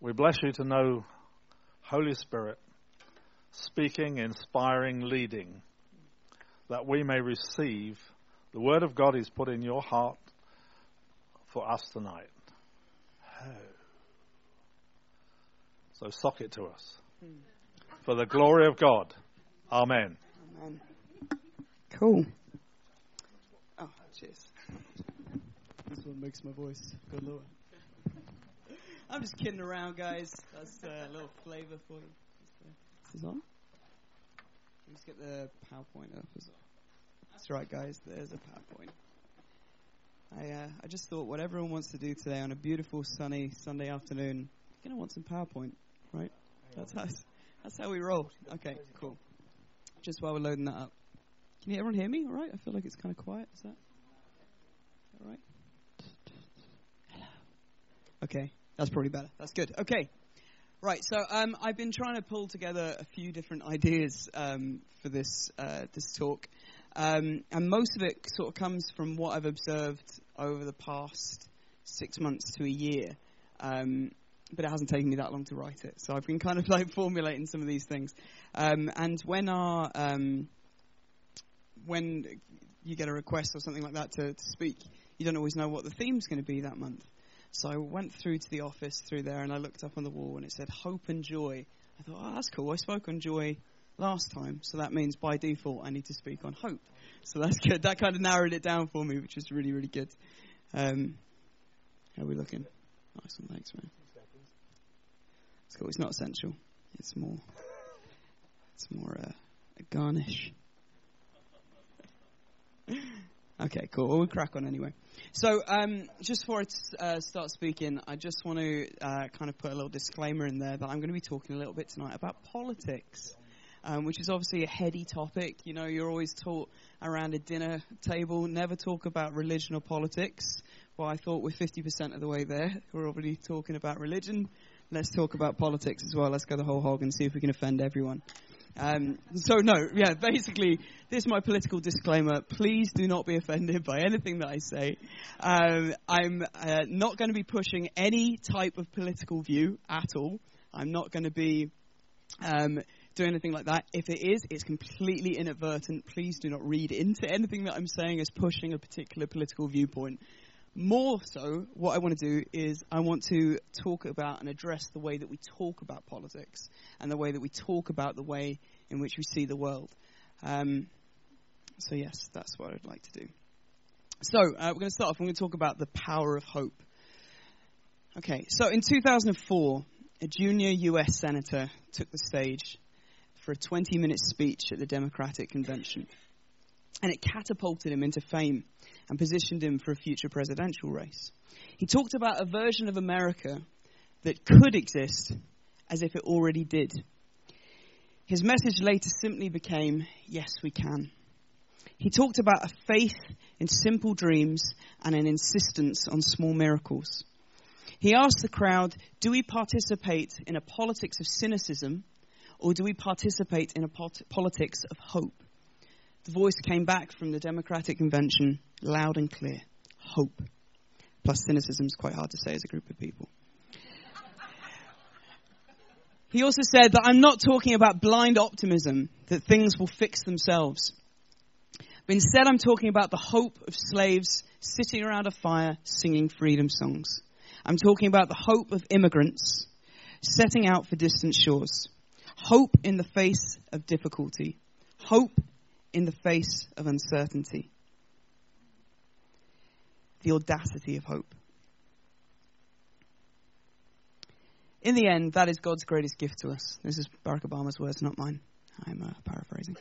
We bless you to know Holy Spirit speaking, inspiring, leading, that we may receive the word of God He's put in your heart for us tonight. Oh. So sock it to us. For the glory of God. Amen. Amen. Cool. Oh, cheers. This one makes my voice go lower. I'm just kidding around, guys. That's a little flavour for you. This is on. Let's get the PowerPoint up as well. That's right, guys. There's a PowerPoint. I uh, I just thought what everyone wants to do today on a beautiful sunny Sunday afternoon, you're gonna want some PowerPoint, right? That's how that's how we roll. Okay, cool. Just while we're loading that up, can you everyone hear me? All right. I feel like it's kind of quiet. Is that all right? Hello. Okay, that's probably better. That's good. Okay. Right, so um, I've been trying to pull together a few different ideas um, for this uh, this talk, um, and most of it sort of comes from what I've observed over the past six months to a year. Um, but it hasn't taken me that long to write it, so I've been kind of like formulating some of these things. Um, and when our um, when you get a request or something like that to, to speak, you don't always know what the theme's going to be that month. So I went through to the office through there and I looked up on the wall and it said hope and joy. I thought, oh, that's cool. I spoke on joy last time, so that means by default I need to speak on hope. So that's good. That kind of narrowed it down for me, which is really, really good. Um, how are we looking? Nice one, thanks, man. It's cool. It's not essential. It's more. It's more uh, a garnish. Okay, cool. Well, we'll crack on anyway. So, um, just before I uh, start speaking, I just want to uh, kind of put a little disclaimer in there that I'm going to be talking a little bit tonight about politics, um, which is obviously a heady topic. You know, you're always taught around a dinner table never talk about religion or politics. Well, I thought we're 50% of the way there. We're already talking about religion. Let's talk about politics as well. Let's go the whole hog and see if we can offend everyone. Um, so no, yeah, basically, this is my political disclaimer. Please do not be offended by anything that I say. Um, I'm uh, not going to be pushing any type of political view at all. I'm not going to be um, doing anything like that. If it is, it's completely inadvertent. Please do not read into anything that I'm saying as pushing a particular political viewpoint. More so, what I want to do is I want to talk about and address the way that we talk about politics and the way that we talk about the way in which we see the world. Um, so, yes, that's what I'd like to do. So, uh, we're going to start off. We're going to talk about the power of hope. Okay, so in 2004, a junior US senator took the stage for a 20 minute speech at the Democratic Convention. And it catapulted him into fame and positioned him for a future presidential race. He talked about a version of America that could exist as if it already did. His message later simply became, Yes, we can. He talked about a faith in simple dreams and an insistence on small miracles. He asked the crowd, Do we participate in a politics of cynicism or do we participate in a politics of hope? The voice came back from the Democratic Convention loud and clear hope. Plus, cynicism is quite hard to say as a group of people. he also said that I'm not talking about blind optimism, that things will fix themselves. But instead, I'm talking about the hope of slaves sitting around a fire singing freedom songs. I'm talking about the hope of immigrants setting out for distant shores. Hope in the face of difficulty. Hope in the face of uncertainty. The audacity of hope. In the end, that is God's greatest gift to us. This is Barack Obama's words, not mine. I'm uh, paraphrasing.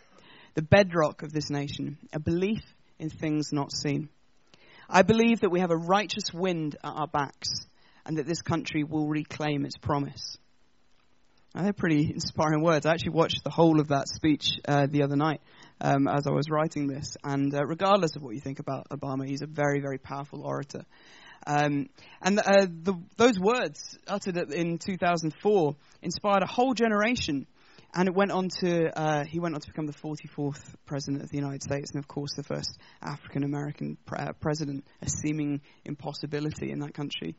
The bedrock of this nation, a belief in things not seen. I believe that we have a righteous wind at our backs and that this country will reclaim its promise. Now, they're pretty inspiring words. I actually watched the whole of that speech uh, the other night um, as I was writing this. And uh, regardless of what you think about Obama, he's a very, very powerful orator. Um, and uh, the, those words uttered in 2004 inspired a whole generation. And it went on to uh, he went on to become the 44th president of the United States, and of course the first African American pre- uh, president, a seeming impossibility in that country.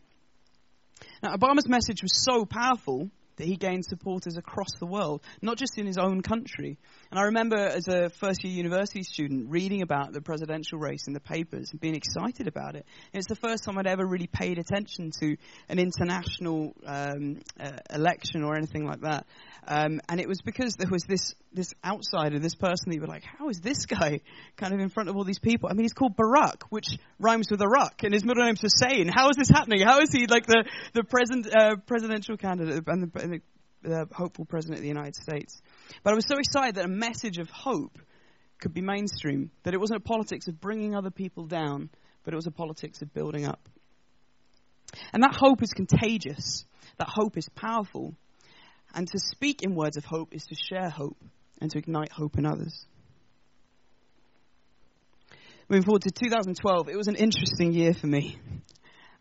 Now, Obama's message was so powerful that he gained supporters across the world, not just in his own country. And I remember as a first year university student reading about the presidential race in the papers and being excited about it. It's the first time I'd ever really paid attention to an international um, uh, election or anything like that. Um, and it was because there was this this outsider, this person that you were like, how is this guy kind of in front of all these people? I mean, he's called Barack, which rhymes with Iraq, and his middle name's Hussein. How is this happening? How is he like the the present uh, presidential candidate and the, the hopeful president of the United States. But I was so excited that a message of hope could be mainstream, that it wasn't a politics of bringing other people down, but it was a politics of building up. And that hope is contagious, that hope is powerful. And to speak in words of hope is to share hope and to ignite hope in others. Moving forward to 2012, it was an interesting year for me.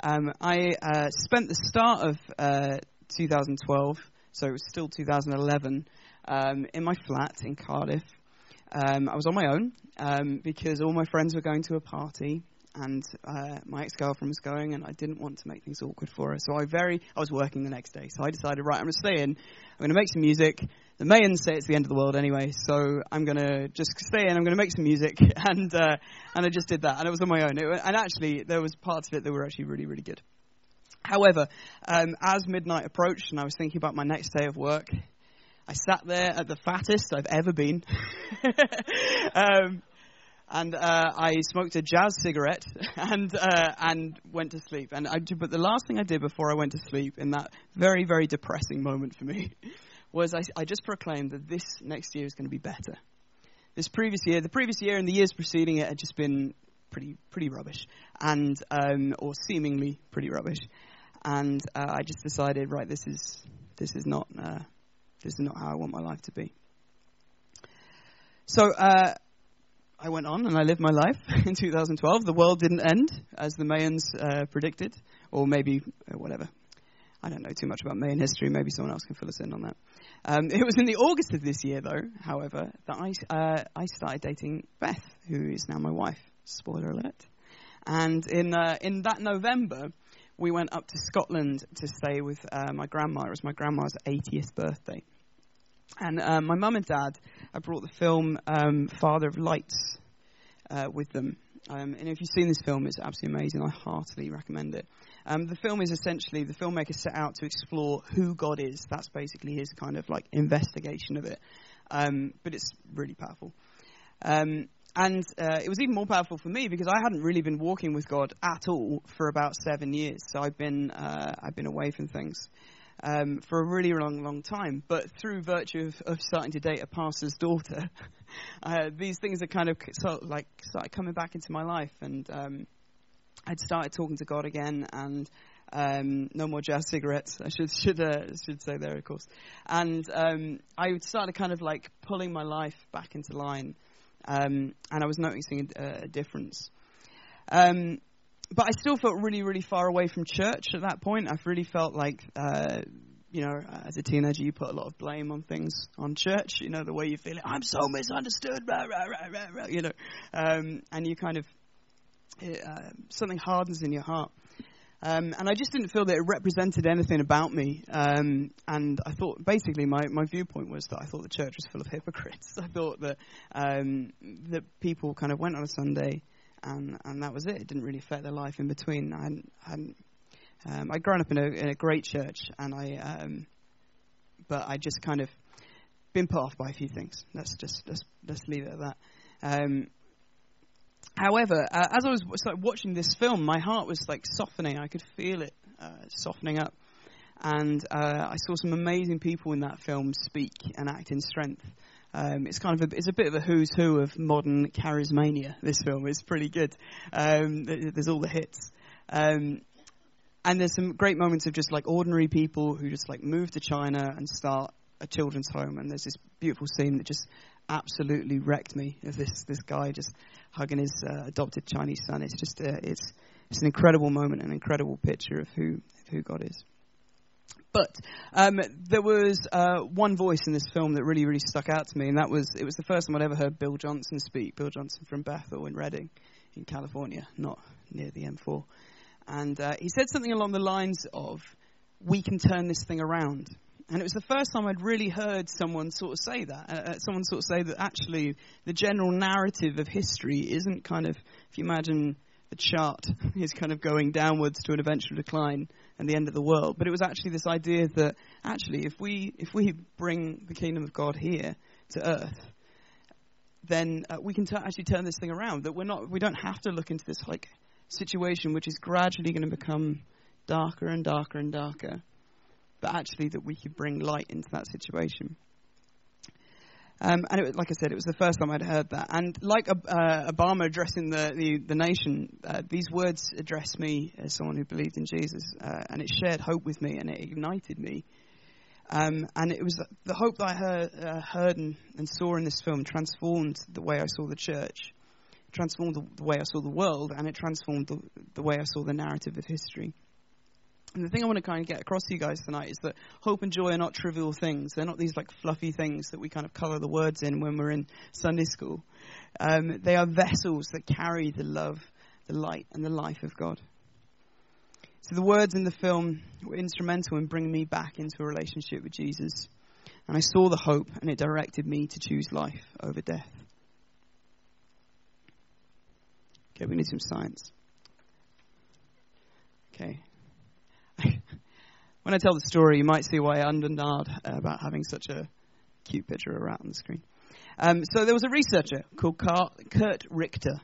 Um, I uh, spent the start of uh, 2012 so it was still 2011, um, in my flat in Cardiff. Um, I was on my own um, because all my friends were going to a party and uh, my ex-girlfriend was going, and I didn't want to make things awkward for her. So I very, I was working the next day, so I decided, right, I'm going to stay in. I'm going to make some music. The Mayans say it's the end of the world anyway, so I'm going to just stay in. I'm going to make some music, and uh, and I just did that, and it was on my own. It, and actually, there was parts of it that were actually really, really good. However, um, as midnight approached and I was thinking about my next day of work, I sat there at the fattest I've ever been. um, and uh, I smoked a jazz cigarette and uh, and went to sleep. And I, but the last thing I did before I went to sleep in that very very depressing moment for me was I, I just proclaimed that this next year is going to be better. This previous year, the previous year and the years preceding it had just been pretty pretty rubbish, and um, or seemingly pretty rubbish and uh, I just decided, right, this is this is not uh, this is not how I want my life to be. So uh, I went on and I lived my life in 2012. The world didn't end as the Mayans uh, predicted, or maybe uh, whatever. I don't know too much about Mayan history. Maybe someone else can fill us in on that. Um, it was in the August of this year, though, however, that I uh, I started dating Beth, who is now my wife. Spoiler alert. And in in that November, we went up to Scotland to stay with uh, my grandma. It was my grandma's 80th birthday. And uh, my mum and dad, I brought the film um, Father of Lights uh, with them. Um, and if you've seen this film, it's absolutely amazing. I heartily recommend it. Um, the film is essentially the filmmaker set out to explore who God is. That's basically his kind of like investigation of it. Um, but it's really powerful. Um, and uh, it was even more powerful for me because I hadn't really been walking with God at all for about seven years. So I've been uh, I've been away from things um, for a really long, long time. But through virtue of, of starting to date a pastor's daughter, uh, these things are kind of sort of like started coming back into my life, and um, I'd started talking to God again, and um, no more jazz cigarettes. I should should uh, should say there, of course. And um, I started kind of like pulling my life back into line um, and I was noticing a, a difference. Um, but I still felt really, really far away from church at that point. I've really felt like, uh, you know, as a teenager, you put a lot of blame on things on church. You know, the way you feel it, I'm so misunderstood, rah, rah, rah, rah, you know, um, and you kind of it, uh, something hardens in your heart. Um, and I just didn't feel that it represented anything about me. Um, and I thought, basically, my, my viewpoint was that I thought the church was full of hypocrites. I thought that um, that people kind of went on a Sunday, and and that was it. It didn't really affect their life in between. I hadn't, hadn't um, I'd grown up in a, in a great church, and I, um, but I just kind of been put off by a few things. Let's just let's let's leave it at that. Um, However, uh, as I was watching this film, my heart was like softening. I could feel it uh, softening up. And uh, I saw some amazing people in that film speak and act in strength. Um, it's kind of a, it's a bit of a who's who of modern charismania. This film is pretty good. Um, there's all the hits, um, and there's some great moments of just like ordinary people who just like move to China and start a children's home. And there's this beautiful scene that just absolutely wrecked me of this this guy just hugging his uh, adopted Chinese son. It's just uh, it's it's an incredible moment, an incredible picture of who of who God is. But um, there was uh, one voice in this film that really, really stuck out to me, and that was it was the first time I'd ever heard Bill Johnson speak. Bill Johnson from Bethel in Redding, in California, not near the M4. And uh, he said something along the lines of, we can turn this thing around. And it was the first time I'd really heard someone sort of say that. Uh, uh, someone sort of say that actually the general narrative of history isn't kind of, if you imagine the chart is kind of going downwards to an eventual decline and the end of the world. But it was actually this idea that actually if we if we bring the kingdom of God here to earth, then uh, we can t- actually turn this thing around. That we're not we don't have to look into this like situation which is gradually going to become darker and darker and darker, but actually that we could bring light into that situation. Um, and it, like I said, it was the first time I'd heard that. And like uh, Obama addressing the, the, the nation, uh, these words addressed me as someone who believed in Jesus. Uh, and it shared hope with me and it ignited me. Um, and it was the hope that I heard, uh, heard and, and, saw in this film transformed the way I saw the church, transformed the, the way I saw the world, and it transformed the, the way I saw the narrative of history. And the thing I want to kind of get across to you guys tonight is that hope and joy are not trivial things. They're not these like fluffy things that we kind of colour the words in when we're in Sunday school. Um, they are vessels that carry the love, the light, and the life of God. So the words in the film were instrumental in bringing me back into a relationship with Jesus. And I saw the hope, and it directed me to choose life over death. Okay, we need some science. Okay. when I tell the story, you might see why I undernard about having such a cute picture of a rat on the screen. Um, so there was a researcher called Curt Richter,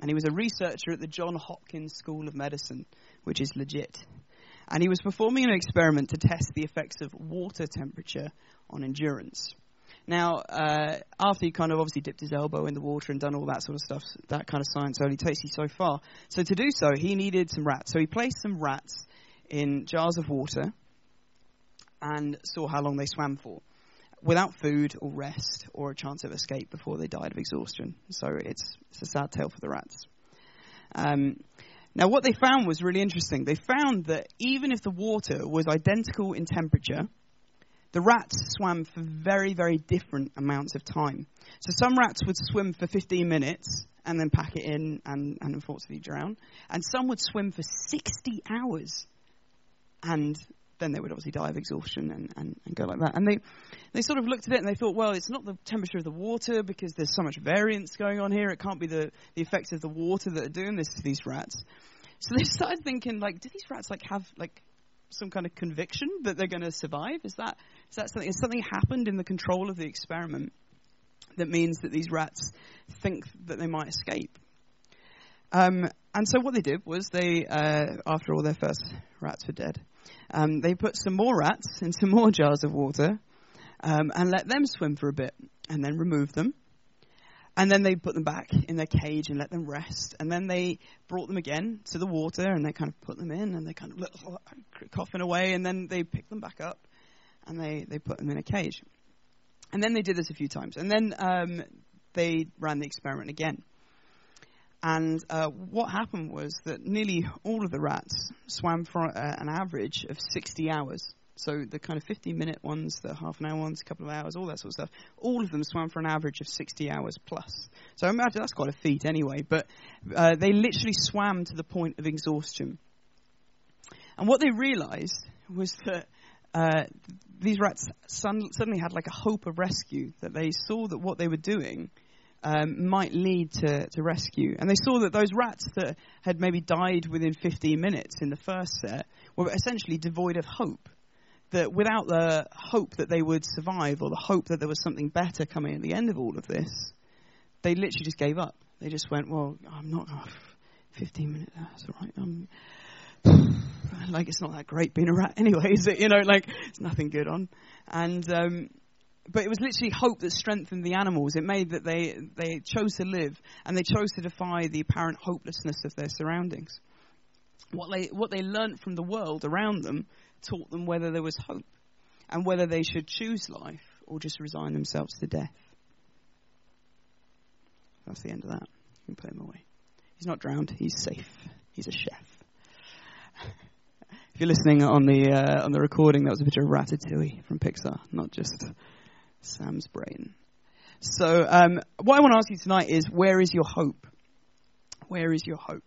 and he was a researcher at the John Hopkins School of Medicine, which is legit. And he was performing an experiment to test the effects of water temperature on endurance. Now, uh, after he kind of obviously dipped his elbow in the water and done all that sort of stuff, that kind of science only takes you so far. So to do so, he needed some rats. So he placed some rats in jars of water and saw how long they swam for without food or rest or a chance of escape before they died of exhaustion. So it's, it's a sad tale for the rats. Um, now, what they found was really interesting. They found that even if the water was identical in temperature, the rats swam for very, very different amounts of time. So some rats would swim for 15 minutes and then pack it in and, and unfortunately drown. And some would swim for 60 hours and then they would obviously die of exhaustion and, and, and, go like that. And they, they sort of looked at it and they thought, well, it's not the temperature of the water because there's so much variance going on here. It can't be the, the effects of the water that are doing this to these rats. So they started thinking, like, do these rats like have like some kind of conviction that they're going to survive? Is that is that something? Has something happened in the control of the experiment that means that these rats think that they might escape? Um, and so what they did was they, uh, after all their first rats were dead, um, they put some more rats in some more jars of water um, and let them swim for a bit and then remove them. And then they put them back in their cage and let them rest. And then they brought them again to the water and they kind of put them in and they kind of coughing away. And then they pick them back up and they, they put them in a cage. And then they did this a few times. And then um, they ran the experiment again. And uh, what happened was that nearly all of the rats swam for uh, an average of 60 hours. So the kind of 15 minute ones, the half an hour ones, a couple of hours, all that sort of stuff, all of them swam for an average of 60 hours plus. So I imagine that's quite a feat anyway, but uh, they literally swam to the point of exhaustion. And what they realized was that uh, these rats suddenly had like a hope of rescue, that they saw that what they were doing um, might lead to, to rescue. And they saw that those rats that had maybe died within 15 minutes in the first set were essentially devoid of hope. That without the hope that they would survive or the hope that there was something better coming at the end of all of this, they literally just gave up. They just went, well, I'm not, oh, 15 minutes, that's all right. I'm, like it's not that great being a rat anyway, is it? You know, like it's nothing good on. And um, but it was literally hope that strengthened the animals. It made that they, they chose to live and they chose to defy the apparent hopelessness of their surroundings. What they, what they learnt from the world around them taught them whether there was hope and whether they should choose life or just resign themselves to death. That's the end of that. You can put him away. He's not drowned, he's safe. He's a chef. if you're listening on the, uh, on the recording, that was a picture of Ratatouille from Pixar, not just Sam's brain. So, um, what I want to ask you tonight is where is your hope? Where is your hope?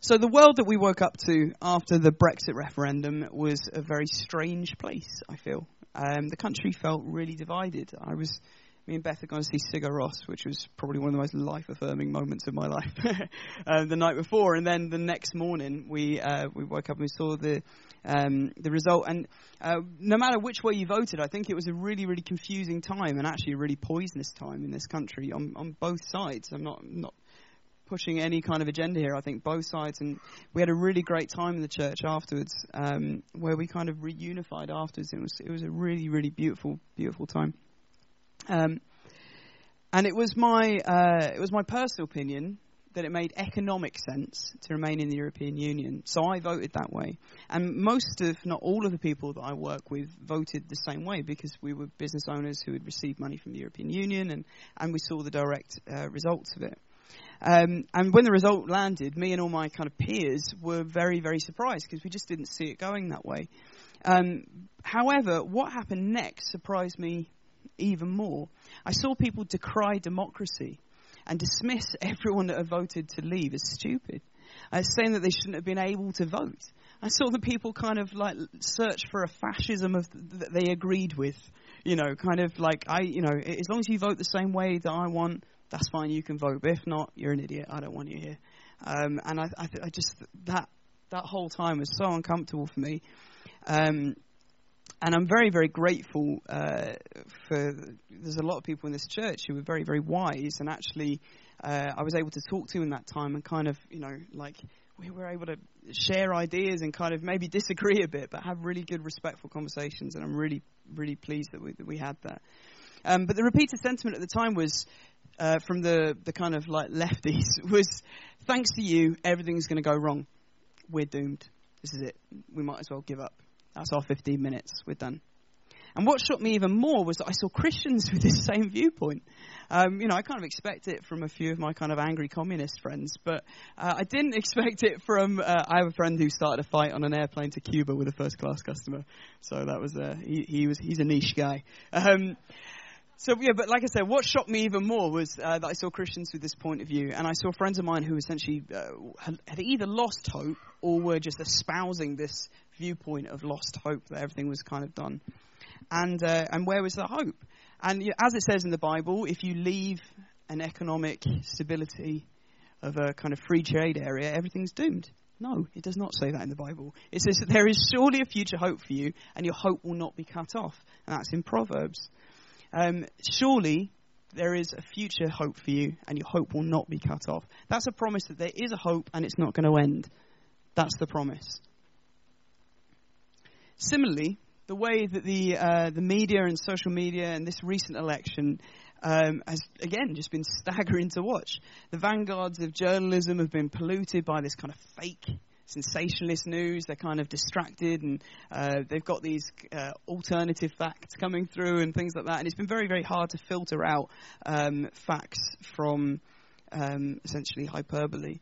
So the world that we woke up to after the Brexit referendum was a very strange place. I feel um, the country felt really divided. I was me and Beth are going to see Sigur Rós, which was probably one of the most life-affirming moments of my life, uh, the night before. And then the next morning, we uh, we woke up and we saw the um, the result. And uh, no matter which way you voted, I think it was a really, really confusing time and actually a really poisonous time in this country on, on both sides. I'm not not pushing any kind of agenda here. I think both sides, and we had a really great time in the church afterwards, um, where we kind of reunified afterwards. It was it was a really, really beautiful, beautiful time. Um, and it was my uh, it was my personal opinion that it made economic sense to remain in the European Union. So I voted that way. And most of, not all of the people that I work with voted the same way because we were business owners who had received money from the European Union and, and we saw the direct uh, results of it. Um, and when the result landed, me and all my kind of peers were very, very surprised because we just didn't see it going that way. Um, however, what happened next surprised me even more. I saw people decry democracy and dismiss everyone that had voted to leave as stupid, uh, saying that they shouldn't have been able to vote. I saw the people kind of like search for a fascism of th- that they agreed with, you know, kind of like I, you know, as long as you vote the same way that I want, that's fine. You can vote, but if not, you're an idiot. I don't want you here. Um, and I, I, I, just that that whole time was so uncomfortable for me. Um, and I'm very, very grateful uh, for. There's a lot of people in this church who were very, very wise, and actually, uh, I was able to talk to in that time, and kind of, you know, like we were able to share ideas and kind of maybe disagree a bit, but have really good, respectful conversations, and I'm really, really pleased that we that we had that. Um, but the repeated sentiment at the time was. Uh, from the, the kind of like lefties was thanks to you everything's going to go wrong we're doomed this is it we might as well give up that's our 15 minutes. We're done. And what shocked me even more was that I saw Christians with this same viewpoint. Um, you know, I kind of expect it from a few of my kind of angry communist friends, but uh, I didn't expect it from. Uh, I have a friend who started a fight on an airplane to Cuba with a first class customer, so that was uh, he, he was he's a niche guy. Um, so yeah, but like I said, what shocked me even more was uh, that I saw Christians with this point of view, and I saw friends of mine who essentially uh, had, had, either lost hope or were just espousing this viewpoint of lost hope that everything was kind of done. And uh, and where was the hope? And you know, as it says in the Bible, if you leave an economic stability of a kind of free trade area, everything's doomed. No, it does not say that in the Bible. It says that there is surely a future hope for you, and your hope will not be cut off. And that's in Proverbs. Um, surely there is a future hope for you, and your hope will not be cut off. That's a promise that there is a hope, and it's not going to end. That's the promise. Similarly, the way that the uh, the media and social media and this recent election um, has again just been staggering to watch. The vanguards of journalism have been polluted by this kind of fake sensationalist news. They're kind of distracted and uh, they've got these uh, alternative facts coming through and things like that. And it's been very, very hard to filter out um, facts from um, essentially hyperbole.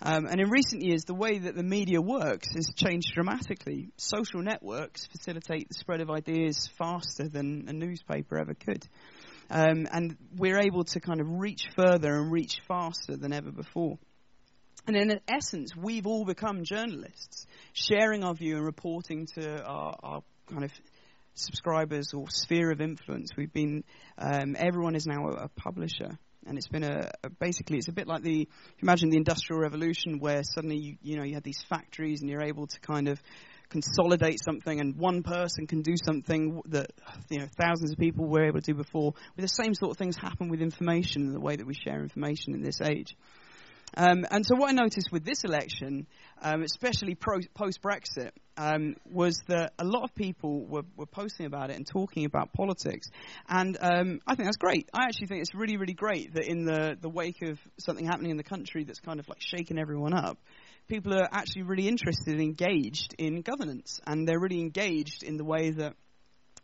Um, and in recent years, the way that the media works has changed dramatically. Social networks facilitate the spread of ideas faster than a newspaper ever could. Um, and we're able to kind of reach further and reach faster than ever before. And in essence, we've all become journalists, sharing our view and reporting to our, our kind of subscribers or sphere of influence. We've been, um, everyone is now a, a publisher and it's been a, a, basically it's a bit like the imagine the industrial revolution where suddenly you you know you had these factories and you're able to kind of consolidate something and one person can do something that you know thousands of people were able to do before. With the same sort of things happen with information and the way that we share information in this age um, and so what I noticed with this election, um, especially post Brexit, um, was that a lot of people were, were, posting about it and talking about politics. And um, I think that's great. I actually think it's really, really great that in the, the wake of something happening in the country that's kind of like shaking everyone up, people are actually really interested and engaged in governance. And they're really engaged in the way that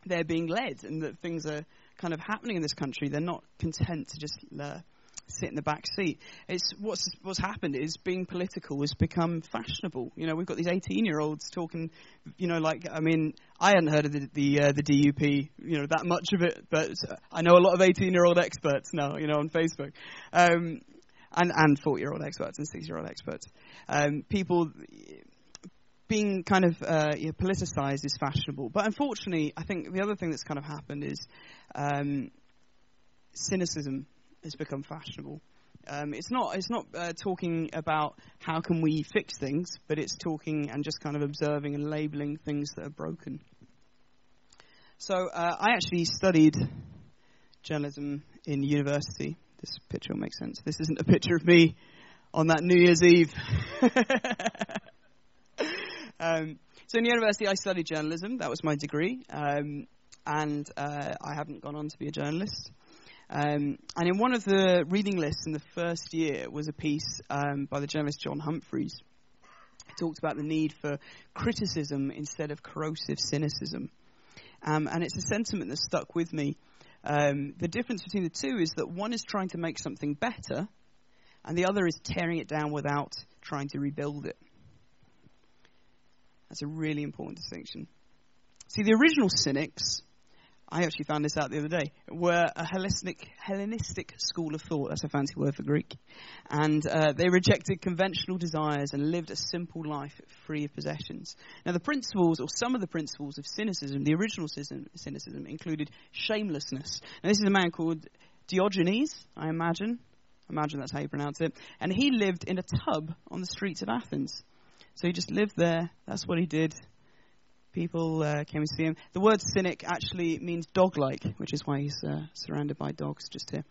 they're being led and that things are kind of happening in this country. They're not content to just. Uh, sit in the back seat. It's what's what's happened is being political has become fashionable. You know, we've got these 18 year olds talking. You know, like I mean, I hadn't heard of the the, uh, the DUP. You know, that much of it, but I know a lot of 18 year old experts now. You know, on Facebook. Um, and and 40 year old experts and 60 year old experts. Um, people being kind of uh, you know, politicized is fashionable. But unfortunately, I think the other thing that's kind of happened is um, cynicism has become fashionable. Um, it's not it's not uh, talking about how can we fix things, but it's talking and just kind of observing and labeling things that are broken. So uh, I actually studied journalism in university. This picture will make sense. This isn't a picture of me on that New Year's Eve. um, so in university, I studied journalism. That was my degree, um, and uh, I haven't gone on to be a journalist. Um, and in one of the reading lists in the first year was a piece um, by the journalist John Humphrys. He talked about the need for criticism instead of corrosive cynicism. Um, and it's a sentiment that stuck with me. Um, the difference between the two is that one is trying to make something better, and the other is tearing it down without trying to rebuild it. That's a really important distinction. See, the original cynics I actually found this out the other day, were a Hellenistic, Hellenistic school of thought. That's a fancy word for Greek. And uh, they rejected conventional desires and lived a simple life free of possessions. Now, the principles, or some of the principles of cynicism, the original cynicism, included shamelessness. Now, this is a man called Diogenes, I imagine. I imagine that's how you pronounce it. And he lived in a tub on the streets of Athens. So he just lived there. That's what he did people uh, came to see him. The word cynic actually means dog-like, which is why he's uh, surrounded by dogs just here.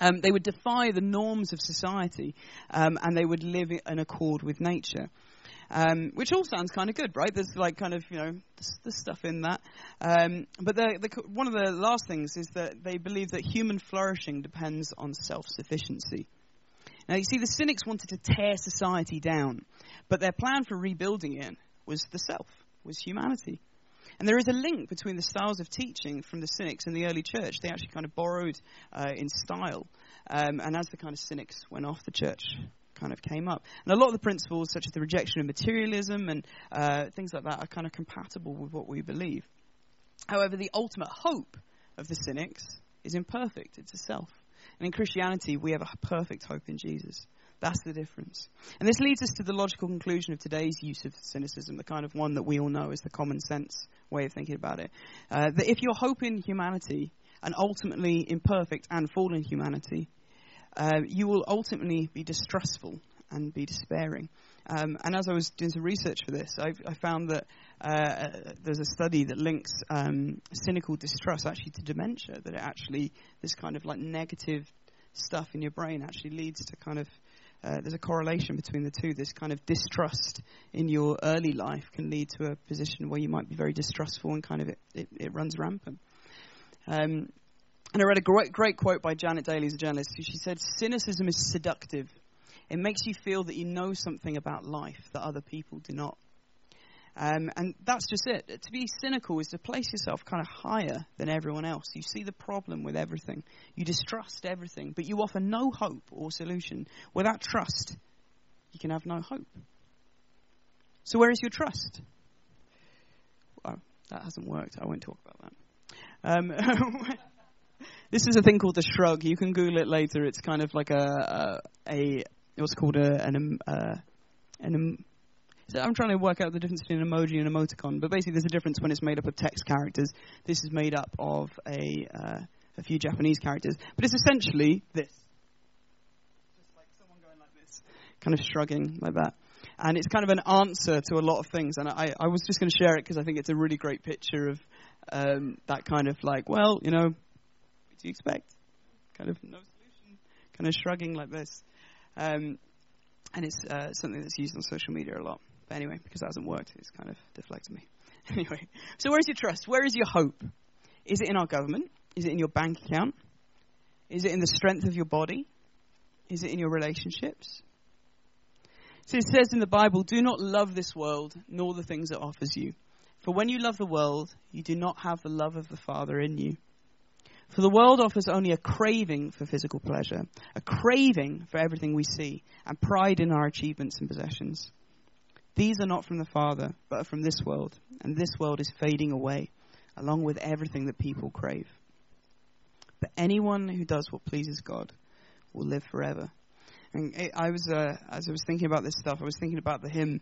Um, they would defy the norms of society, um, and they would live in accord with nature. Um, which all sounds kind of good, right? There's like kind of you know the, stuff in that. Um, but the, the, one of the last things is that they believe that human flourishing depends on self-sufficiency. Now you see, the cynics wanted to tear society down, but their plan for rebuilding it was the self was humanity. And there is a link between the styles of teaching from the Cynics and the early church. They actually kind of borrowed uh, in style. Um, and as the kind of Cynics went off, the church kind of came up. And a lot of the principles, such as the rejection of materialism and uh, things like that, are kind of compatible with what we believe. However, the ultimate hope of the Cynics is imperfect, it's a self. And in Christianity, we have a perfect hope in Jesus. That's the difference. And this leads us to the logical conclusion of today's use of cynicism, the kind of one that we all know is the common sense way of thinking about it. Uh, that if your hope in humanity, and ultimately imperfect and fallen humanity, uh, you will ultimately be distrustful and be despairing. Um, and as I was doing some research for this, I, I found that uh, there's a study that links um, cynical distrust actually to dementia, that it actually, this kind of like negative stuff in your brain actually leads to kind of uh, there's a correlation between the two. This kind of distrust in your early life can lead to a position where you might be very distrustful and kind of it, it, it runs rampant. Um, and I read a great, great quote by Janet Daley, who's a journalist. She said, Cynicism is seductive. It makes you feel that you know something about life that other people do not. Um, and that's just it. To be cynical is to place yourself kind of higher than everyone else. You see the problem with everything. You distrust everything, but you offer no hope or solution. Without trust, you can have no hope. So, where is your trust? Well, that hasn't worked. I won't talk about that. Um, this is a thing called the shrug. You can Google it later. It's kind of like a, a, a what's called a, an, uh, an so I'm trying to work out the difference between an emoji and emoticon, but basically there's a difference when it's made up of text characters. This is made up of a uh, a few Japanese characters, but it's essentially this, just like someone going like this, kind of shrugging like that. And it's kind of an answer to a lot of things. And I, I was just going to share it because I think it's a really great picture of um, that kind of like, well, you know, what do you expect? Kind of no solution, kind of shrugging like this. Um, and it's uh, something that's used on social media a lot. But anyway, because that hasn't worked, it's kind of deflected me. anyway, so where is your trust? Where is your hope? Is it in our government? Is it in your bank account? Is it in the strength of your body? Is it in your relationships? So it says in the Bible, do not love this world, nor the things it offers you. For when you love the world, you do not have the love of the Father in you. For the world offers only a craving for physical pleasure, a craving for everything we see, and pride in our achievements and possessions. These are not from the Father, but are from this world, and this world is fading away, along with everything that people crave. But anyone who does what pleases God will live forever. And it, I was, uh, as I was thinking about this stuff, I was thinking about the hymn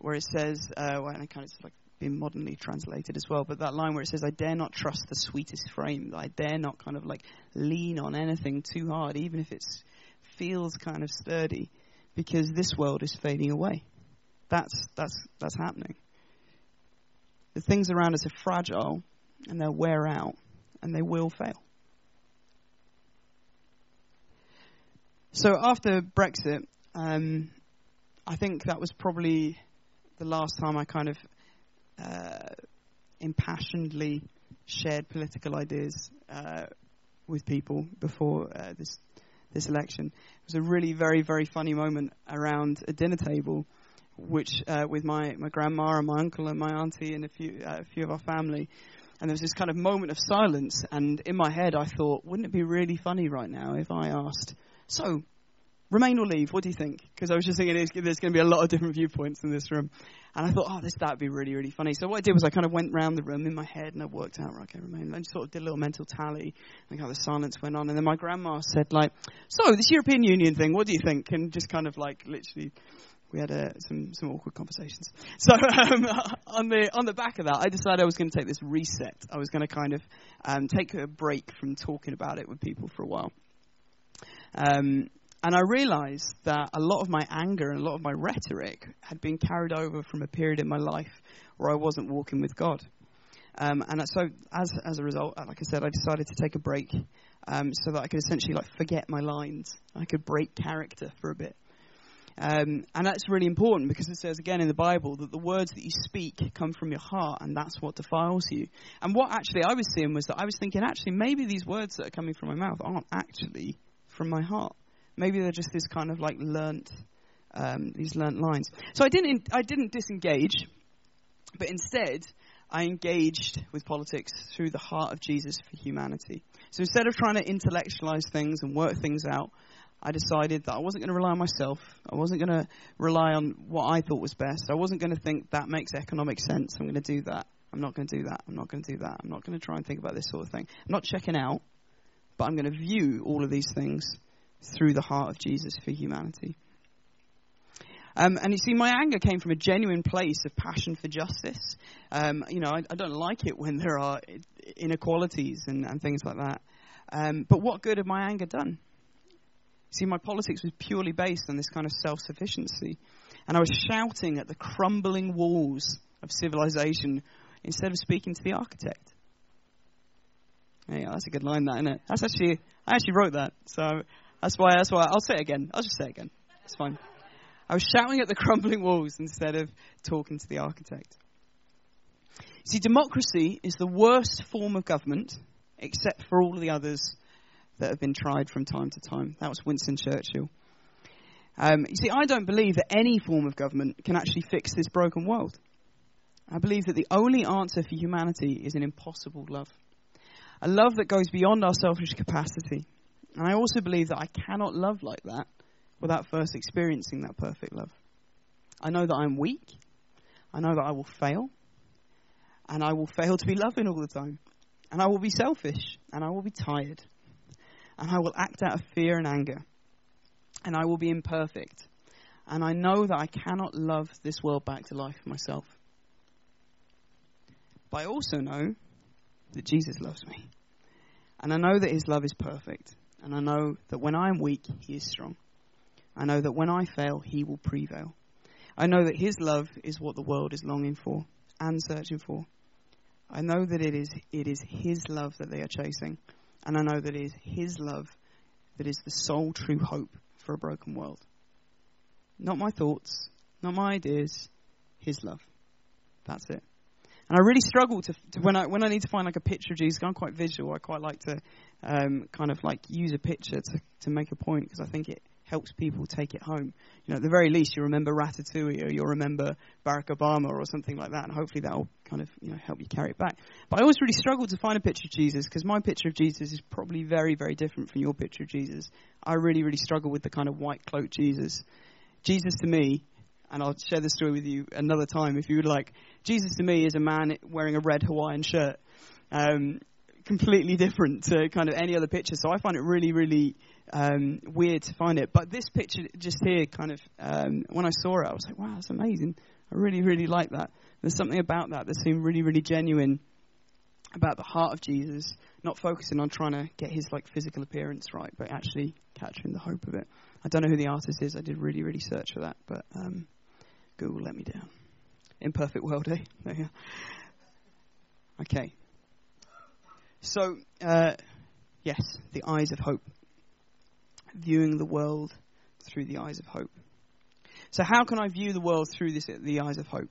where it says, uh, and it kind of like been modernly translated as well, but that line where it says, I dare not trust the sweetest frame, I dare not kind of like lean on anything too hard, even if it feels kind of sturdy, because this world is fading away. That's, that's, that's happening. The things around us are fragile, and they'll wear out, and they will fail. So after Brexit, um, I think that was probably the last time I kind of uh, impassionedly shared political ideas uh, with people before uh, this this election. It was a really very very funny moment around a dinner table, which uh, with my my grandma and my uncle and my auntie and a few uh, a few of our family. And there was this kind of moment of silence, and in my head I thought, wouldn't it be really funny right now if I asked, so Remain or leave? What do you think? Because I was just thinking there's going to be a lot of different viewpoints in this room. And I thought, oh, this, that'd be really, really funny. So what I did was I kind of went round the room in my head and I worked out, okay, remain. And sort of did a little mental tally and how the silence went on. And then my grandma said, like, so this European Union thing, what do you think? And just kind of like literally we had uh, some some awkward conversations. So um, on the on the back of that, I decided I was going to take this reset. I was going to kind of um, take a break from talking about it with people for a while. Um, and I realized that a lot of my anger and a lot of my rhetoric had been carried over from a period in my life where I wasn't walking with God. Um, and so, as as a result, like I said, I decided to take a break um, so that I could essentially like forget my lines. I could break character for a bit. Um, and that's really important because it says again in the Bible that the words that you speak come from your heart, and that's what defiles you. And what actually I was seeing was that I was thinking, actually, maybe these words that are coming from my mouth aren't actually from my heart. Maybe they're just this kind of like learnt, um, these learnt lines. So I didn't, I didn't disengage, but instead I engaged with politics through the heart of Jesus for humanity. So instead of trying to intellectualize things and work things out, I decided that I wasn't going to rely on myself. I wasn't going to rely on what I thought was best. I wasn't going to think that makes economic sense. I'm going to do that. I'm not going to do that. I'm not going to do that. I'm not going to try and think about this sort of thing. I'm not checking out, but I'm going to view all of these things through the heart of Jesus for humanity. Um, and you see, my anger came from a genuine place of passion for justice. Um, you know, I, I, don't like it when there are inequalities and, and things like that. Um, but what good had my anger done? See, my politics was purely based on this kind of self sufficiency. And I was shouting at the crumbling walls of civilization instead of speaking to the architect. Yeah, that's a good line, that isn't it? That's actually I actually wrote that, so that's why. That's why. I'll say it again. I'll just say it again. It's fine. I was shouting at the crumbling walls instead of talking to the architect. See, democracy is the worst form of government, except for all the others that have been tried from time to time. That was Winston Churchill. Um, you see, I don't believe that any form of government can actually fix this broken world. I believe that the only answer for humanity is an impossible love. A love that goes beyond our selfish capacity, and I also believe that I cannot love like that without first experiencing that perfect love. I know that I'm weak. I know that I will fail. And I will fail to be loving all the time. And I will be selfish. And I will be tired. And I will act out of fear and anger. And I will be imperfect. And I know that I cannot love this world back to life myself. But I also know that Jesus loves me. And I know that his love is perfect. And I know that when I am weak, He is strong. I know that when I fail, He will prevail. I know that His love is what the world is longing for and searching for. I know that it is, it is His love that they are chasing. And I know that it is His love that is the sole true hope for a broken world. Not my thoughts, not my ideas, His love. That's it. And I really struggle to, to, when I when I need to find like a picture of Jesus. I'm quite visual. I quite like to um, kind of like use a picture to to make a point because I think it helps people take it home. You know, at the very least, you remember Ratatouille or you'll remember Barack Obama or something like that, and hopefully that will kind of you know help you carry it back. But I always really struggle to find a picture of Jesus because my picture of Jesus is probably very very different from your picture of Jesus. I really really struggle with the kind of white cloak Jesus. Jesus to me and I'll share this story with you another time if you would like. Jesus to me is a man wearing a red Hawaiian shirt. Um, completely different to kind of any other picture. So I find it really, really um, weird to find it. But this picture just here, kind of, um, when I saw it, I was like, wow, that's amazing. I really, really like that. There's something about that that seemed really, really genuine about the heart of Jesus, not focusing on trying to get his like physical appearance right, but actually capturing the hope of it. I don't know who the artist is. I did really, really search for that, but um, Google let me down. Imperfect world, eh? There you Okay. So, uh, yes, the eyes of hope. Viewing the world through the eyes of hope. So, how can I view the world through this, the eyes of hope?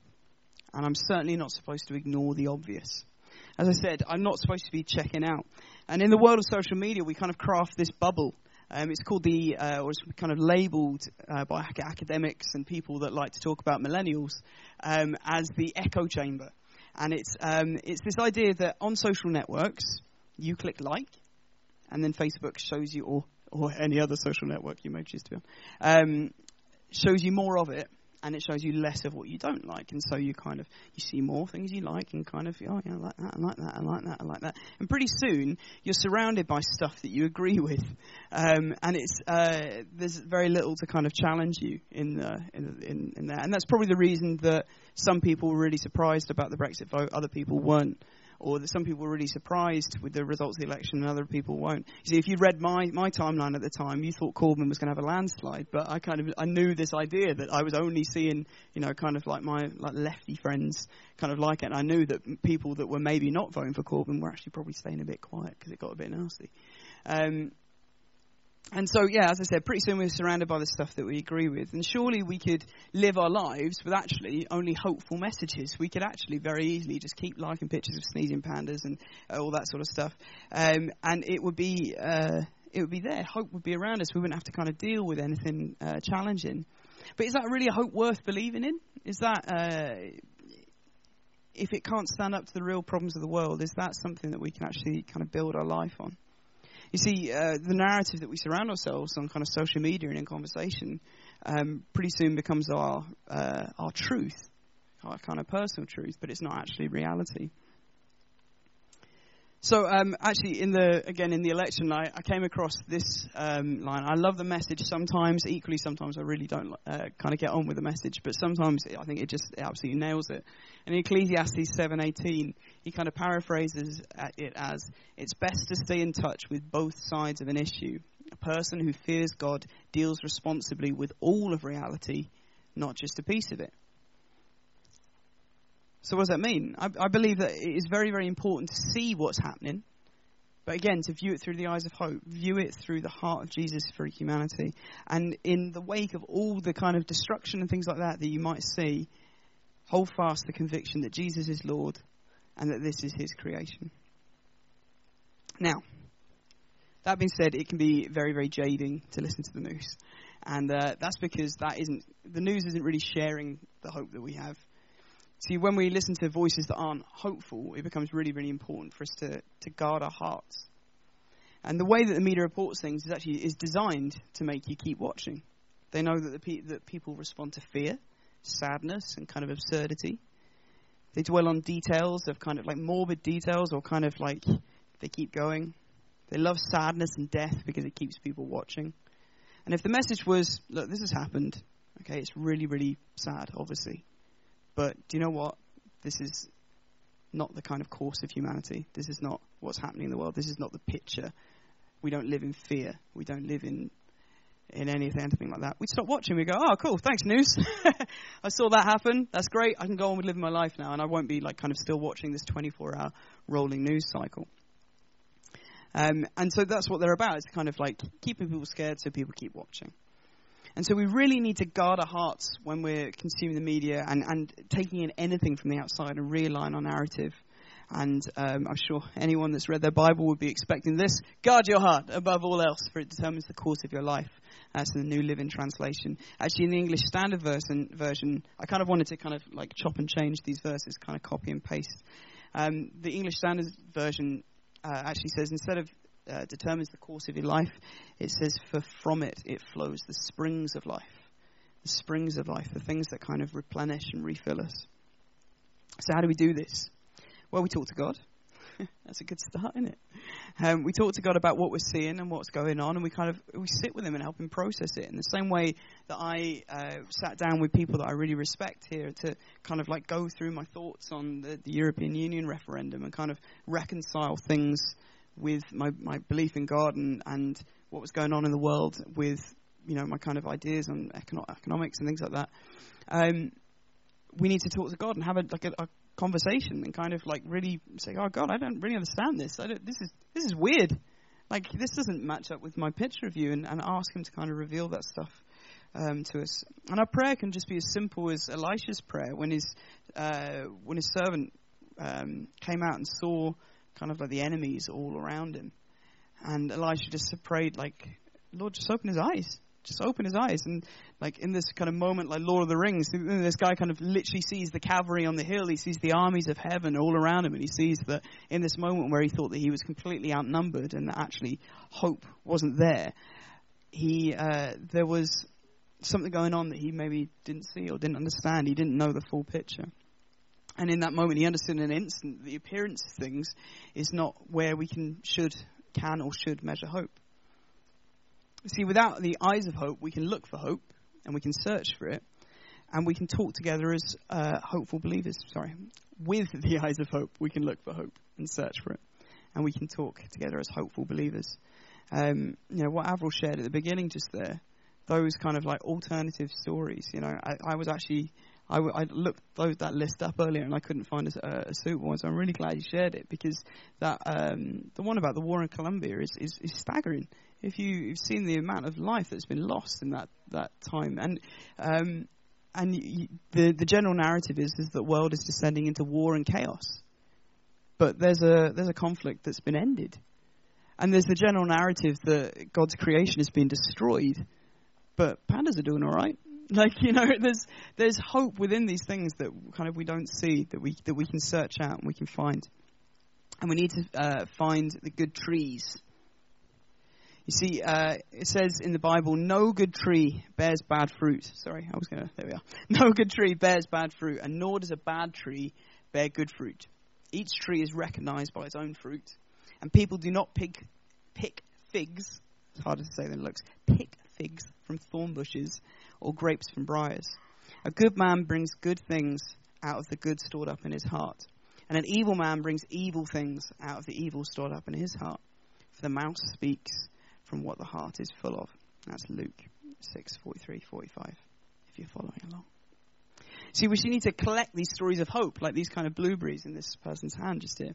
And I'm certainly not supposed to ignore the obvious. As I said, I'm not supposed to be checking out. And in the world of social media, we kind of craft this bubble. Um, it's called the, uh, or it's kind of labeled uh, by academics and people that like to talk about millennials um, as the echo chamber. And it's, um, it's this idea that on social networks, you click like, and then Facebook shows you, or, or any other social network you may choose to be on, um, shows you more of it, and it shows you less of what you don't like. And so you kind of you see more things you like and kind of oh yeah I like that I like that I like that I like that. And pretty soon you're surrounded by stuff that you agree with, um, and it's uh, there's very little to kind of challenge you in, the, in in in there. And that's probably the reason that some people were really surprised about the Brexit vote, other people weren't or that some people were really surprised with the results of the election and other people won't. You see, if you read my, my timeline at the time, you thought Corbyn was going to have a landslide, but I kind of I knew this idea that I was only seeing, you know, kind of like my like lefty friends kind of like it, and I knew that people that were maybe not voting for Corbyn were actually probably staying a bit quiet because it got a bit nasty. Um, and so, yeah, as I said, pretty soon we're surrounded by the stuff that we agree with. And surely we could live our lives with actually only hopeful messages. We could actually very easily just keep liking pictures of sneezing pandas and uh, all that sort of stuff. Um, and it would be. Uh, it would be there. Hope would be around us. We wouldn't have to kind of deal with anything uh, challenging. But is that really a hope worth believing in? Is that, uh, if it can't stand up to the real problems of the world, is that something that we can actually kind of build our life on? You see, uh, the narrative that we surround ourselves on kind of social media and in conversation um, pretty soon becomes our, uh, our truth, our kind of personal truth, but it's not actually reality. So um, actually, in the again in the election, I, I came across this um, line. I love the message. Sometimes, equally, sometimes I really don't uh, kind of get on with the message. But sometimes I think it just absolutely nails it. And in Ecclesiastes seven eighteen, he kind of paraphrases it as, "It's best to stay in touch with both sides of an issue. A person who fears God deals responsibly with all of reality, not just a piece of it." So, what does that mean? I, I believe that it is very, very important to see what's happening, but again, to view it through the eyes of hope, view it through the heart of Jesus for humanity. And in the wake of all the kind of destruction and things like that that you might see, hold fast the conviction that Jesus is Lord and that this is his creation. Now, that being said, it can be very, very jading to listen to the news. And uh, that's because that isn't, the news isn't really sharing the hope that we have. See, when we listen to voices that aren't hopeful, it becomes really, really important for us to, to guard our hearts. And the way that the media reports things is actually is designed to make you keep watching. They know that, the pe- that people respond to fear, sadness, and kind of absurdity. They dwell on details of kind of like morbid details or kind of like they keep going. They love sadness and death because it keeps people watching. And if the message was, look, this has happened, okay, it's really, really sad, obviously. But do you know what? This is not the kind of course of humanity. This is not what's happening in the world. This is not the picture. We don't live in fear. We don't live in in anything, anything like that. We'd stop watching. We go, oh, cool, thanks, news. I saw that happen. That's great. I can go on with living my life now, and I won't be like kind of still watching this 24-hour rolling news cycle. Um, and so that's what they're about. It's kind of like keeping people scared so people keep watching. And so we really need to guard our hearts when we're consuming the media and, and taking in anything from the outside and realign our narrative. And um, I'm sure anyone that's read their Bible would be expecting this. Guard your heart above all else, for it determines the course of your life. That's in the New Living Translation. Actually, in the English Standard version, version, I kind of wanted to kind of like chop and change these verses, kind of copy and paste. Um, the English Standard Version uh, actually says instead of uh, determines the course of your life, it says, For from it, it flows the springs of life. The springs of life, the things that kind of replenish and refill us. So, how do we do this? Well, we talk to God. That's a good start, isn't it? Um, we talk to God about what we're seeing and what's going on, and we kind of we sit with Him and help Him process it. In the same way that I uh, sat down with people that I really respect here to kind of like go through my thoughts on the, the European Union referendum and kind of reconcile things with my, my belief in God and, and what was going on in the world with you know my kind of ideas on econo- economics and things like that. Um, we need to talk to God and have a like a, a conversation and kind of like really say, "Oh God, I don't really understand this. I don't, this is this is weird. Like this doesn't match up with my picture of you." And, and ask Him to kind of reveal that stuff um, to us. And our prayer can just be as simple as Elisha's prayer when his uh, when his servant um, came out and saw kind of like the enemies all around him, and Elisha just prayed like, "Lord, just open his eyes." just open his eyes. And like in this kind of moment, like Lord of the Rings, this guy kind of literally sees the cavalry on the hill. He sees the armies of heaven all around him, and he sees that in this moment where he thought that he was completely outnumbered and that actually hope wasn't there, he uh, there was something going on that he maybe didn't see or didn't understand. He didn't know the full picture. And in that moment, he understood in an instant that the appearance of things is not where we can, should, can, or should measure hope. See, without the eyes of hope, we can look for hope and we can search for it, and we can talk together as uh, hopeful believers. Sorry, with the eyes of hope, we can look for hope and search for it, and we can talk together as hopeful believers. Um, you know what Avril shared at the beginning, just there, those kind of like alternative stories. You know, I, I was actually I, I looked that list up earlier and I couldn't find a, a suitable one, so I'm really glad you shared it because that um, the one about the war in Colombia is, is, is staggering if you, have seen the amount of life that's been lost in that, that time. And um, and you, the the general narrative is is that the world is descending into war and chaos. But there's a there's a conflict that's been ended, and there's the general narrative that God's creation has been destroyed, but pandas are doing all right. Like you know, there's there's hope within these things that kind of we don't see that we that we can search out and we can find, and we need to uh, find the good trees you see, uh, it says in the Bible, no good tree bears bad fruit. Sorry, I was going to, there we are. No good tree bears bad fruit, and nor does a bad tree bear good fruit. Each tree is recognized by its own fruit, and people do not pick, pick figs, it's harder to say than it looks, pick figs from thorn bushes or grapes from briars. A good man brings good things out of the good stored up in his heart, and an evil man brings evil things out of the evil stored up in his heart. For the mouth speaks from what the heart is full of. That's Luke 6 43 45, if you're following along. See, we should need to collect these stories of hope, like these kind of blueberries in this person's hand just here.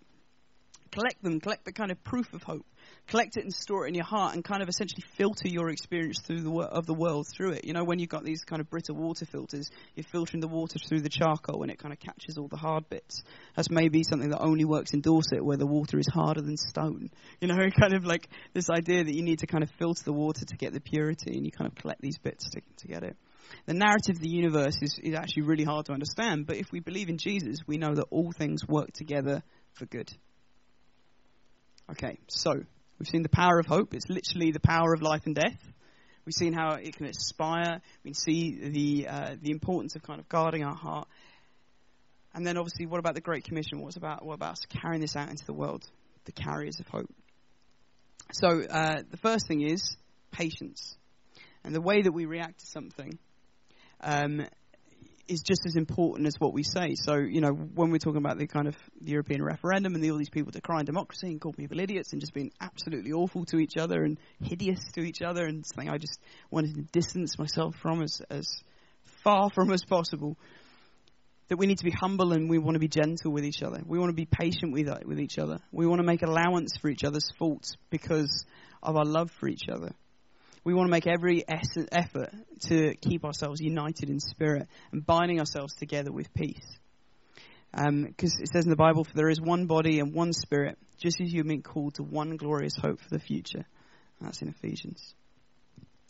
Collect them, collect the kind of proof of hope collect it and store it in your heart and kind of essentially filter your experience through the of the world through it. You know, when you've got these kind of Brita water filters, you're filtering the water through the charcoal and it kind of catches all the hard bits. That's maybe something that only works in Dorset where the water is harder than stone. You know, kind of like this idea that you need to kind of filter the water to get the purity and you kind of collect these bits to, to get it. The narrative of the universe is, is actually really hard to understand, but if we believe in Jesus, we know that all things work together for good. Okay, so We've seen the power of hope. It's literally the power of life and death. We've seen how it can inspire. We can see the uh, the importance of kind of guarding our heart. And then, obviously, what about the Great Commission? What's about what about us carrying this out into the world? The carriers of hope. So uh, the first thing is patience, and the way that we react to something um, is just as important as what we say. So, you know, when we're talking about the kind of the European referendum and the, all these people decrying democracy and calling people idiots and just being absolutely awful to each other and hideous to each other and something I just wanted to distance myself from as, as far from as possible. That we need to be humble and we want to be gentle with each other. We want to be patient with, with each other. We want to make allowance for each other's faults because of our love for each other. We want to make every effort to keep ourselves united in spirit and binding ourselves together with peace. Because um, it says in the Bible, for there is one body and one spirit, just as you've been called to one glorious hope for the future. That's in Ephesians.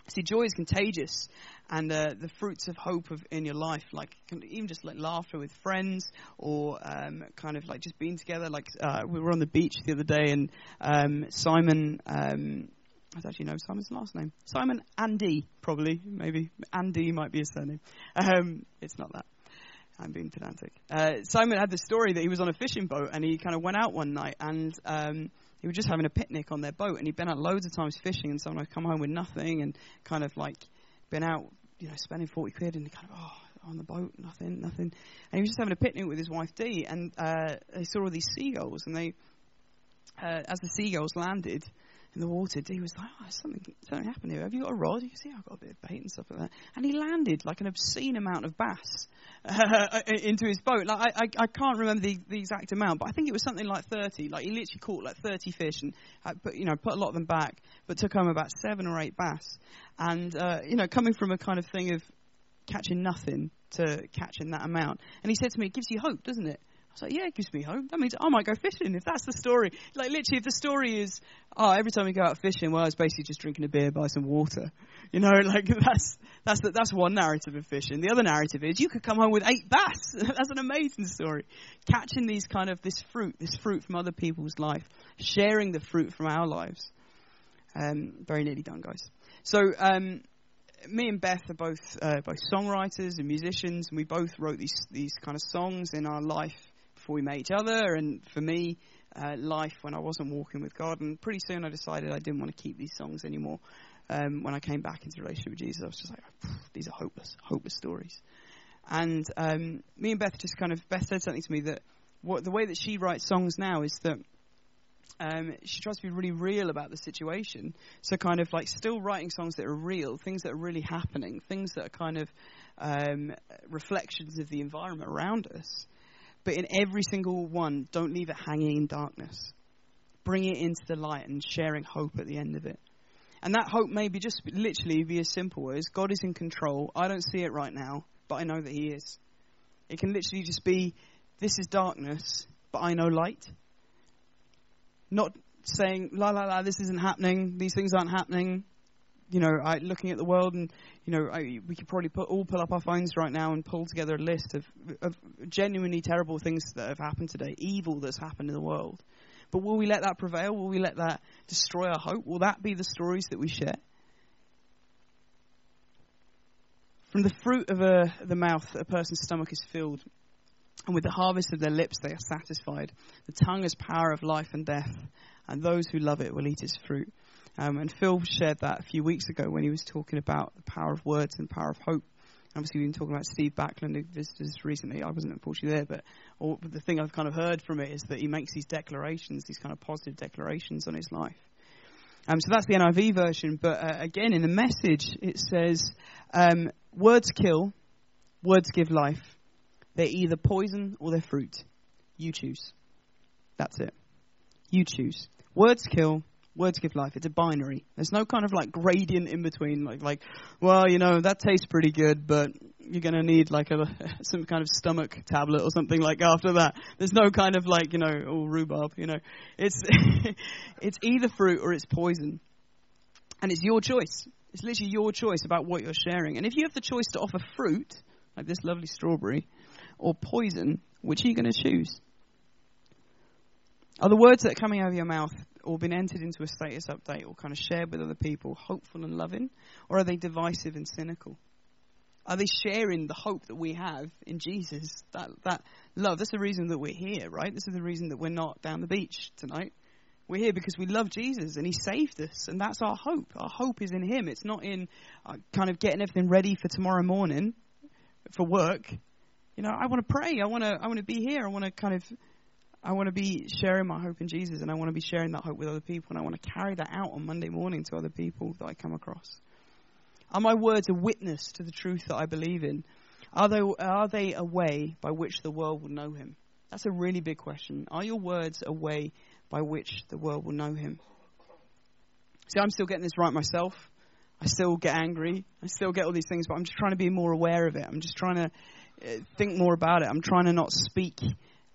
See, joy is contagious, and uh, the fruits of hope of, in your life, like even just like laughter with friends, or um, kind of like just being together. Like uh, we were on the beach the other day, and um, Simon um, I actually know Simon's last name. Simon Andy, probably, maybe. Andy might be his surname. Um, it's not that. I'm being pedantic. Uh, Simon had this story that he was on a fishing boat and he kind of went out one night and um, he was just having a picnic on their boat and he'd been out loads of times fishing and someone had come home with nothing and kind of like been out, you know, spending 40 quid and kind of, oh, on the boat, nothing, nothing. And he was just having a picnic with his wife Dee and uh, they saw all these seagulls and they, uh, as the seagulls landed, in the water, Dee was like, oh, something, something happened here. Have you got a rod? You see, I've got a bit of bait and stuff like that. And he landed like an obscene amount of bass uh, into his boat. Like I, I, I can't remember the, the exact amount, but I think it was something like 30. Like he literally caught like 30 fish and uh, put, you know, put a lot of them back, but took home about seven or eight bass. And, uh, you know, coming from a kind of thing of catching nothing to catching that amount. And he said to me, it gives you hope, doesn't it? Was like, yeah, it gives me hope. That means I might go fishing if that's the story. Like, literally, if the story is, oh, every time we go out fishing, well, I was basically just drinking a beer, buy some water. You know, like that's that's the, that's one narrative of fishing. The other narrative is you could come home with eight bass. that's an amazing story. Catching these kind of this fruit, this fruit from other people's life, sharing the fruit from our lives. Um, very nearly done, guys. So. Um, me and Beth are both uh, both songwriters and musicians, and we both wrote these these kind of songs in our life before we met each other, and for me, uh, life when I wasn't walking with God. And pretty soon I decided I didn't want to keep these songs anymore. Um, when I came back into relationship with Jesus, I was just like, these are hopeless, hopeless stories. And um, me and Beth just kind of, Beth said something to me that what, the way that she writes songs now is that um, she tries to be really real about the situation. So, kind of like still writing songs that are real, things that are really happening, things that are kind of um, reflections of the environment around us. But in every single one, don't leave it hanging in darkness. Bring it into the light and sharing hope at the end of it. And that hope may be just literally be as simple as God is in control. I don't see it right now, but I know that He is. It can literally just be this is darkness, but I know light. Not saying, la la la, this isn't happening, these things aren't happening you know, I, looking at the world, and you know, I, we could probably put, all pull up our phones right now and pull together a list of, of genuinely terrible things that have happened today, evil that's happened in the world. But will we let that prevail? Will we let that destroy our hope? Will that be the stories that we share? From the fruit of a, the mouth, a person's stomach is filled, and with the harvest of their lips they are satisfied. The tongue has power of life and death, and those who love it will eat its fruit. Um, and Phil shared that a few weeks ago when he was talking about the power of words and power of hope. Obviously, we've been talking about Steve Backlund, who visited us recently. I wasn't unfortunately there, but or, the thing I've kind of heard from it is that he makes these declarations, these kind of positive declarations on his life. Um, so that's the NIV version, but uh, again, in the message, it says, um, Words kill, words give life. They're either poison or they're fruit. You choose. That's it. You choose. Words kill, Words give life. It's a binary. There's no kind of like gradient in between. Like, like, well, you know, that tastes pretty good, but you're to need like a some kind of stomach tablet or something like after that. There's no kind of like, you know, oh rhubarb. You know, it's it's either fruit or it's poison, and it's your choice. It's literally your choice about what you're sharing. And if you have the choice to offer fruit, like this lovely strawberry, or poison, which are you going to choose? Are the words that are coming out of your mouth or been entered into a status update or kind of shared with other people hopeful and loving? Or are they divisive and cynical? Are they sharing the hope that we have in Jesus? That, that love. That's the reason that we're here, right? This is the reason that we're not down the beach tonight. We're here because we love Jesus and He saved us, and that's our hope. Our hope is in Him. It's not in uh, kind of getting everything ready for tomorrow morning for work. You know, I want to pray. I want to. I want to be here. I want to kind of I want to be sharing my hope in Jesus and I want to be sharing that hope with other people and I want to carry that out on Monday morning to other people that I come across. Are my words a witness to the truth that I believe in? Are they, are they a way by which the world will know him? That's a really big question. Are your words a way by which the world will know him? See, I'm still getting this right myself. I still get angry. I still get all these things, but I'm just trying to be more aware of it. I'm just trying to uh, think more about it. I'm trying to not speak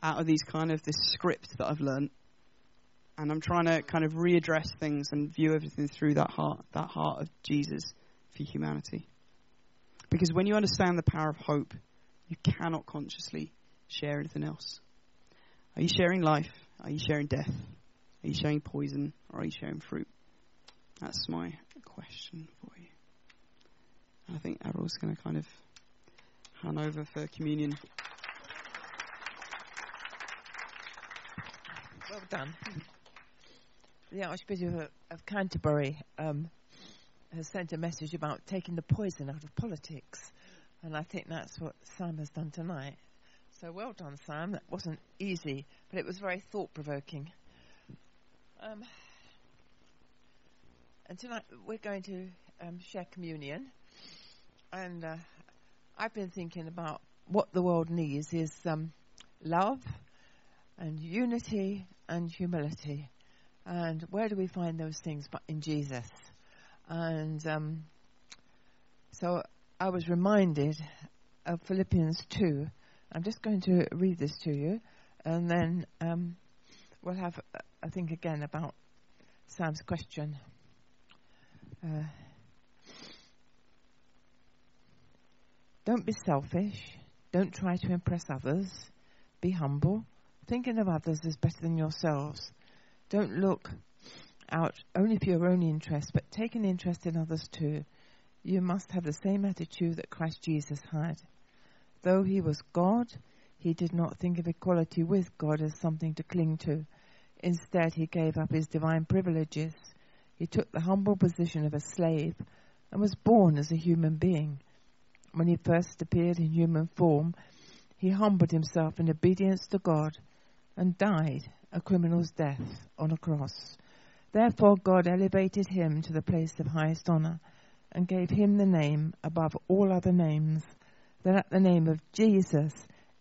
out of these kind of this script that I've learned. And I'm trying to kind of readdress things and view everything through that heart, that heart of Jesus for humanity. Because when you understand the power of hope, you cannot consciously share anything else. Are you sharing life? Are you sharing death? Are you sharing poison? Or are you sharing fruit? That's my question for you. I think Errol's going to kind of hand over for communion. Done. The Archbishop of Canterbury um, has sent a message about taking the poison out of politics, and I think that's what Sam has done tonight. So well done, Sam. That wasn't easy, but it was very thought provoking. Um, and tonight we're going to um, share communion, and uh, I've been thinking about what the world needs is um, love and unity and humility. And where do we find those things but in Jesus? And um, so I was reminded of Philippians 2. I'm just going to read this to you, and then um, we'll have, I think, again about Sam's question. Uh, don't be selfish. Don't try to impress others. Be humble. Thinking of others is better than yourselves. Don't look out only for your own interest, but take an interest in others too. You must have the same attitude that Christ Jesus had. Though he was God, he did not think of equality with God as something to cling to. Instead, he gave up his divine privileges. He took the humble position of a slave and was born as a human being. When he first appeared in human form, he humbled himself in obedience to God and died a criminal's death on a cross. Therefore, God elevated him to the place of highest honor and gave him the name above all other names, that at the name of Jesus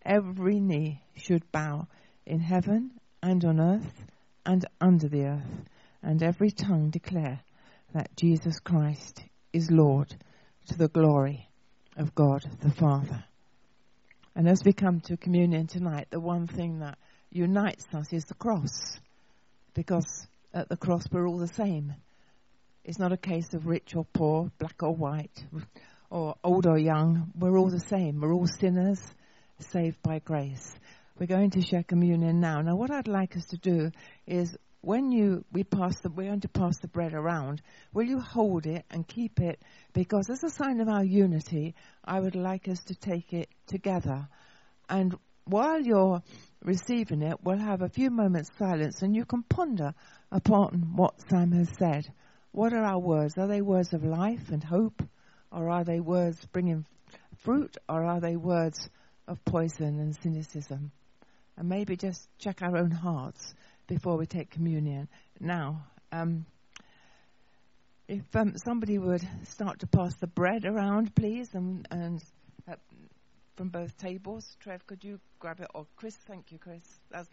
every knee should bow in heaven and on earth and under the earth, and every tongue declare that Jesus Christ is Lord to the glory of God the Father. And as we come to communion tonight, the one thing that unites us is the cross. Because at the cross we're all the same. It's not a case of rich or poor, black or white, or old or young. We're all the same. We're all sinners saved by grace. We're going to share communion now. Now, what I'd like us to do is when you we pass the we're going to pass the bread around, will you hold it and keep it? Because as a sign of our unity, I would like us to take it together. And while you're receiving it, we'll have a few moments silence and you can ponder upon what Sam has said. What are our words? Are they words of life and hope? Or are they words bringing fruit? Or are they words of poison and cynicism? And maybe just check our own hearts before we take communion. Now, um, if um, somebody would start to pass the bread around, please, and, and uh, from both tables. Trev, could you grab it? Or Chris, thank you, Chris. That's lovely.